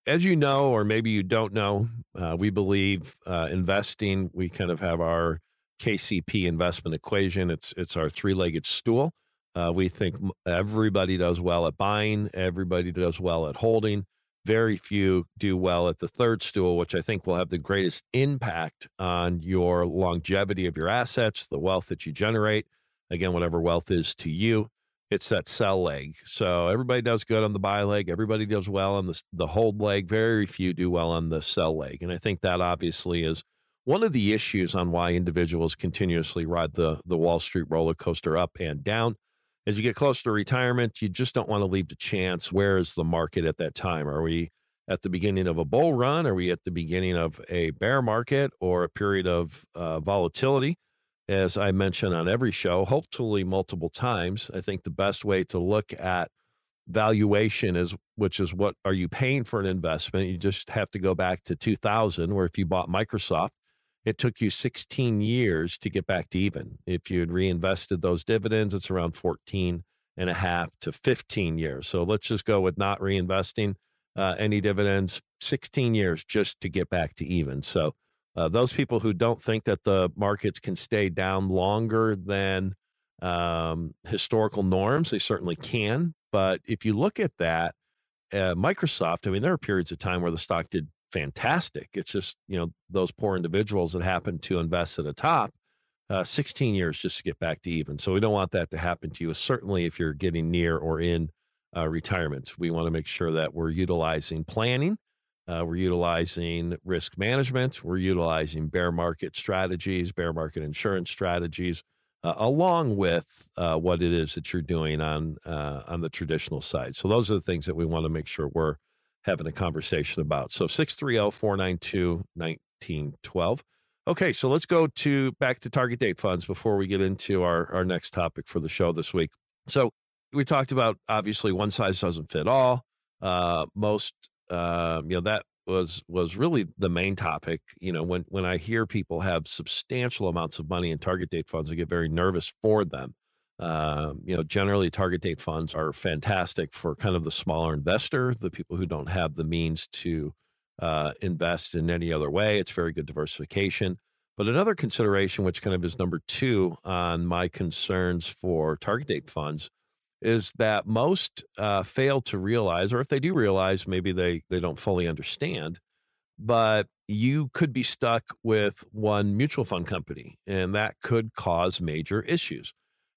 as you know, or maybe you don't know, uh, we believe uh, investing. We kind of have our KCP investment equation. It's it's our three legged stool. Uh, we think everybody does well at buying, everybody does well at holding, very few do well at the third stool, which I think will have the greatest impact on your longevity of your assets, the wealth that you generate. Again, whatever wealth is to you, it's that sell leg. So everybody does good on the buy leg. Everybody does well on the, the hold leg. Very few do well on the sell leg. And I think that obviously is one of the issues on why individuals continuously ride the, the Wall Street roller coaster up and down as you get closer to retirement, you just don't want to leave the chance. Where is the market at that time? Are we at the beginning of a bull run? Are we at the beginning of a bear market or a period of uh, volatility? As I mention on every show, hopefully multiple times, I think the best way to look at valuation is which is what are you paying for an investment you just have to go back to 2000 where if you bought microsoft it took you 16 years to get back to even. If you had reinvested those dividends, it's around 14 and a half to 15 years. So let's just go with not reinvesting uh, any dividends, 16 years just to get back to even. So Uh, those people who don't think that the markets can stay down longer than um, historical norms, they certainly can. But if you look at that, uh, Microsoft, I mean, there are periods of time where the stock did fantastic. It's just, you know, those poor individuals that happen to invest at the top, uh, 16 years just to get back to even. So we don't want that to happen to you, certainly if you're getting near or in uh, retirement. We want to make sure that we're utilizing planning uh, we're utilizing risk management. We're utilizing bear market strategies, bear market insurance strategies, uh, along with uh, what it is that you're doing on uh, on the traditional side. So those are the things that we want to make sure we're having a conversation about. So 630-492-1912. Okay, so let's go to back to target date funds before we get into our, our next topic for the show this week. So we talked about obviously one size doesn't fit all. Uh, most um, you know that was was really the main topic. You know, when when I hear people have substantial amounts of money in target date funds, I get very nervous for them. Um, you know, generally target date funds are fantastic for kind of the smaller investor, the people who don't have the means to uh, invest in any other way. It's very good diversification. But another consideration, which kind of is number two on my concerns for target date funds, is that most uh, fail to realize, or if they do realize, maybe they they don't fully understand. But you could be stuck with one mutual fund company, and that could cause major issues.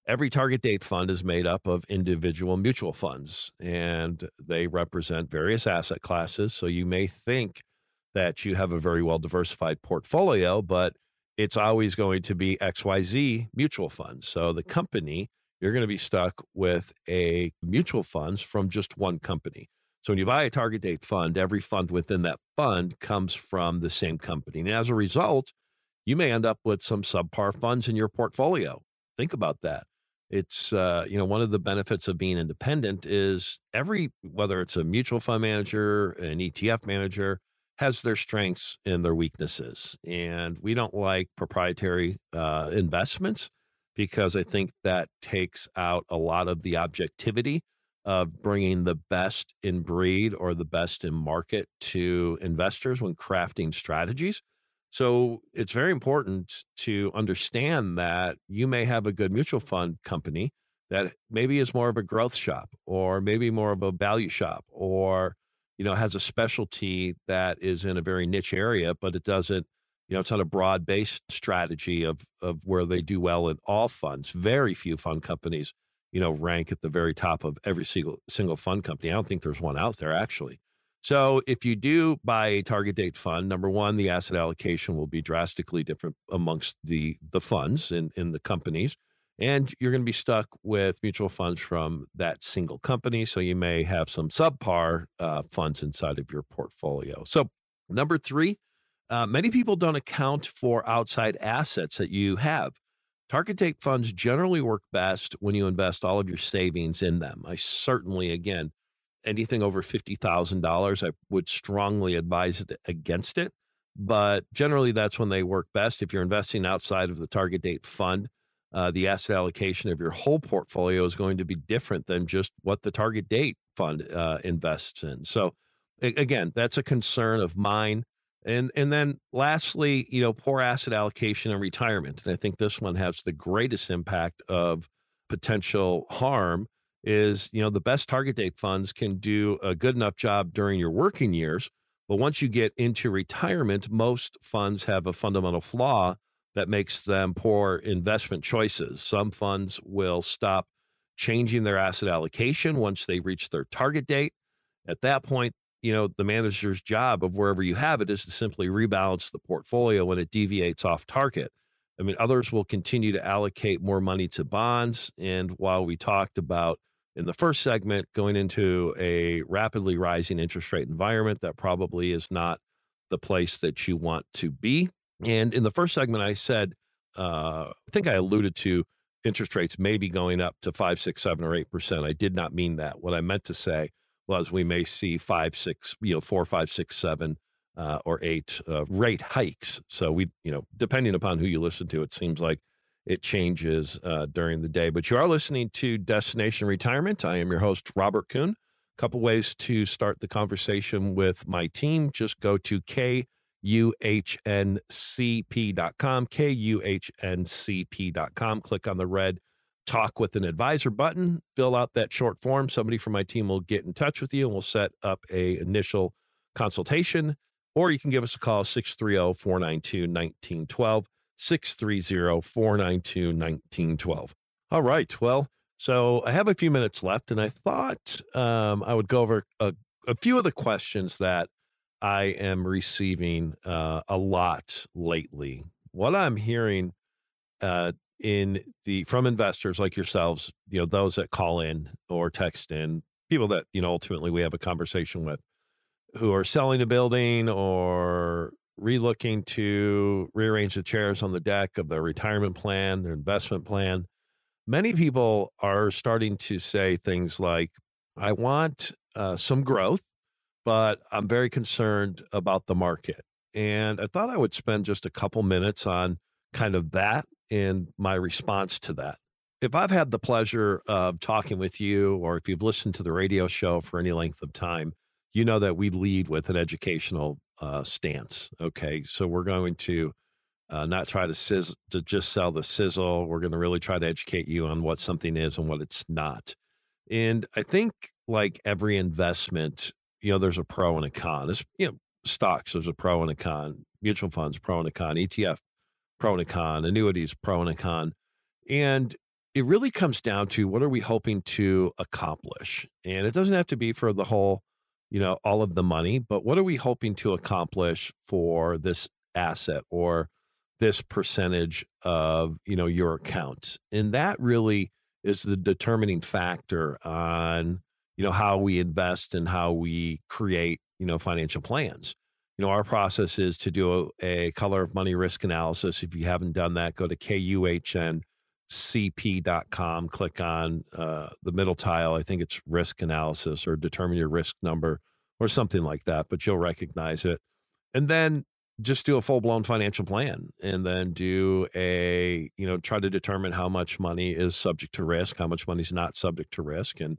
Every target date fund is made up of individual mutual funds, and they represent various asset classes. So you may think that you have a very well diversified portfolio, but it's always going to be XYZ mutual funds. So the company you're going to be stuck with a mutual funds from just one company. So when you buy a target date fund, every fund within that fund comes from the same company. And as a result, you may end up with some subpar funds in your portfolio. Think about that. It's uh, you know one of the benefits of being independent is every whether it's a mutual fund manager, an ETF manager, has their strengths and their weaknesses. And we don't like proprietary uh, investments because I think that takes out a lot of the objectivity of bringing the best in breed or the best in market to investors when crafting strategies. So it's very important to understand that you may have a good mutual fund company that maybe is more of a growth shop or maybe more of a value shop or you know has a specialty that is in a very niche area but it doesn't you know, it's not a broad based strategy of of where they do well in all funds. Very few fund companies, you know, rank at the very top of every single single fund company. I don't think there's one out there actually. So if you do buy a target date fund, number one, the asset allocation will be drastically different amongst the the funds in, in the companies. And you're going to be stuck with mutual funds from that single company. So you may have some subpar uh, funds inside of your portfolio. So number three, uh, many people don't account for outside assets that you have. Target date funds generally work best when you invest all of your savings in them. I certainly, again, anything over $50,000, I would strongly advise against it. But generally, that's when they work best. If you're investing outside of the target date fund, uh, the asset allocation of your whole portfolio is going to be different than just what the target date fund uh, invests in. So, again, that's a concern of mine. And and then lastly, you know, poor asset allocation and retirement. And I think this one has the greatest impact of potential harm is, you know, the best target date funds can do a good enough job during your working years, but once you get into retirement, most funds have a fundamental flaw that makes them poor investment choices. Some funds will stop changing their asset allocation once they reach their target date. At that point, you know, the manager's job of wherever you have it is to simply rebalance the portfolio when it deviates off target. I mean, others will continue to allocate more money to bonds. And while we talked about in the first segment going into a rapidly rising interest rate environment, that probably is not the place that you want to be. And in the first segment, I said, uh, I think I alluded to interest rates maybe going up to five, six, seven, or eight percent. I did not mean that. What I meant to say was we may see five, six, you know, four, five, six, seven, uh, or eight uh, rate hikes. So we, you know, depending upon who you listen to, it seems like it changes uh, during the day. But you are listening to Destination Retirement. I am your host, Robert Kuhn. A couple ways to start the conversation with my team. Just go to kuhncp.com, kuhncp.com. Click on the red talk with an advisor button, fill out that short form. Somebody from my team will get in touch with you and we'll set up a initial consultation. Or you can give us a call 630 492 1912. 630 492 1912. All right. Well, so I have a few minutes left, and I thought um, I would go over a, a few of the questions that I am receiving uh, a lot lately. What I'm hearing uh, in the from investors like yourselves, you know, those that call in or text in, people that you know ultimately we have a conversation with, who are selling a building or relooking to rearrange the chairs on the deck of their retirement plan, their investment plan. Many people are starting to say things like, "I want uh, some growth." but I'm very concerned about the market. And I thought I would spend just a couple minutes on kind of that and my response to that. If I've had the pleasure of talking with you, or if you've listened to the radio show for any length of time, you know that we lead with an educational uh, stance. Okay. So we're going to uh, not try to, sizz- to just sell the sizzle. We're going to really try to educate you on what something is and what it's not. And I think, like every investment, you know, there's a pro and a con. It's, you know, stocks, there's a pro and a con, mutual funds, pro and a con, ETF, pro and a con, annuities, pro and a con. And it really comes down to what are we hoping to accomplish? And it doesn't have to be for the whole, you know, all of the money, but what are we hoping to accomplish for this asset or this percentage of, you know, your account? And that really is the determining factor on you know how we invest and how we create you know financial plans you know our process is to do a, a color of money risk analysis if you haven't done that go to kuhncp.com click on uh, the middle tile i think it's risk analysis or determine your risk number or something like that but you'll recognize it and then just do a full-blown financial plan and then do a you know try to determine how much money is subject to risk how much money is not subject to risk and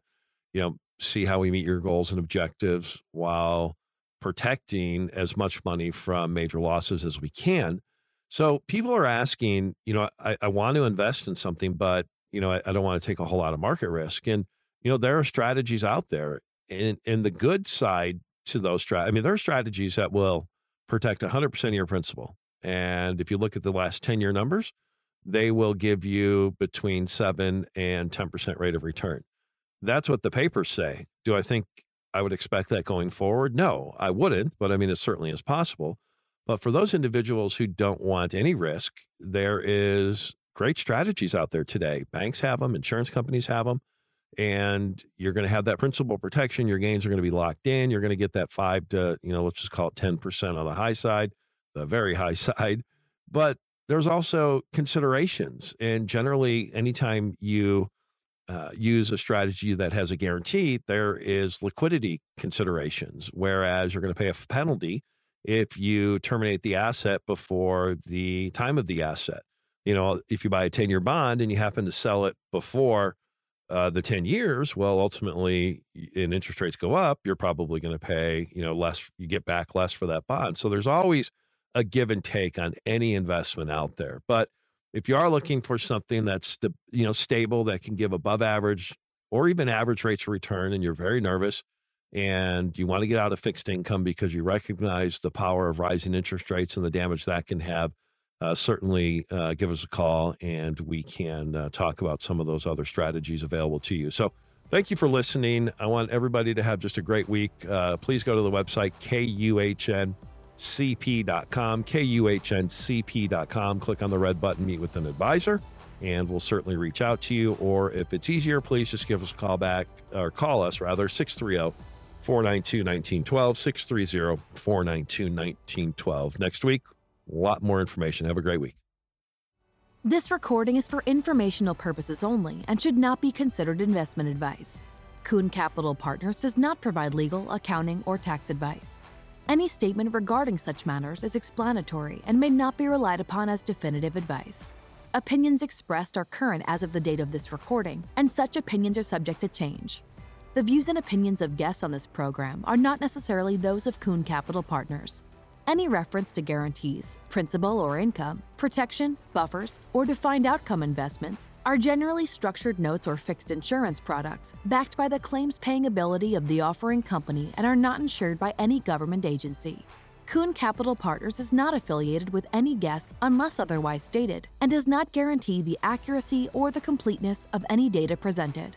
you know see how we meet your goals and objectives while protecting as much money from major losses as we can. So people are asking, you know, I, I want to invest in something, but you know, I, I, don't want to take a whole lot of market risk. And you know, there are strategies out there, and and the good side to those strategies. I mean, there are strategies that will protect 100% of your principal. And if you look at the last 10 year numbers, they will give you between seven and 10% rate of return. That's what the papers say. Do I think I would expect that going forward? No, I wouldn't, but I mean, it certainly is possible. But for those individuals who don't want any risk, there is great strategies out there today. Banks have them, insurance companies have them, and you're going to have that principal protection. Your gains are going to be locked in. You're going to get that five to, you know, let's just call it 10% on the high side, the very high side. But there's also considerations. And generally, anytime you uh, use a strategy that has a guarantee, there is liquidity considerations, whereas you're going to pay a penalty if you terminate the asset before the time of the asset. You know, if you buy a 10 year bond and you happen to sell it before uh, the 10 years, well, ultimately, and interest rates go up, you're probably going to pay, you know, less, you get back less for that bond. So there's always a give and take on any investment out there. But if you are looking for something that's you know stable that can give above average or even average rates of return and you're very nervous and you want to get out of fixed income because you recognize the power of rising interest rates and the damage that can have uh, certainly uh, give us a call and we can uh, talk about some of those other strategies available to you so thank you for listening i want everybody to have just a great week uh, please go to the website kuhn cp.com, kuhncp.com. Click on the red button, meet with an advisor, and we'll certainly reach out to you. Or if it's easier, please just give us a call back or call us rather 630 492 1912, 630 492 1912. Next week, a lot more information. Have a great week. This recording is for informational purposes only and should not be considered investment advice. Kuhn Capital Partners does not provide legal, accounting, or tax advice. Any statement regarding such matters is explanatory and may not be relied upon as definitive advice. Opinions expressed are current as of the date of this recording, and such opinions are subject to change. The views and opinions of guests on this program are not necessarily those of Kuhn Capital Partners. Any reference to guarantees, principal or income, protection, buffers, or defined outcome investments are generally structured notes or fixed insurance products backed by the claims paying ability of the offering company and are not insured by any government agency. Kuhn Capital Partners is not affiliated with any guests unless otherwise stated and does not guarantee the accuracy or the completeness of any data presented.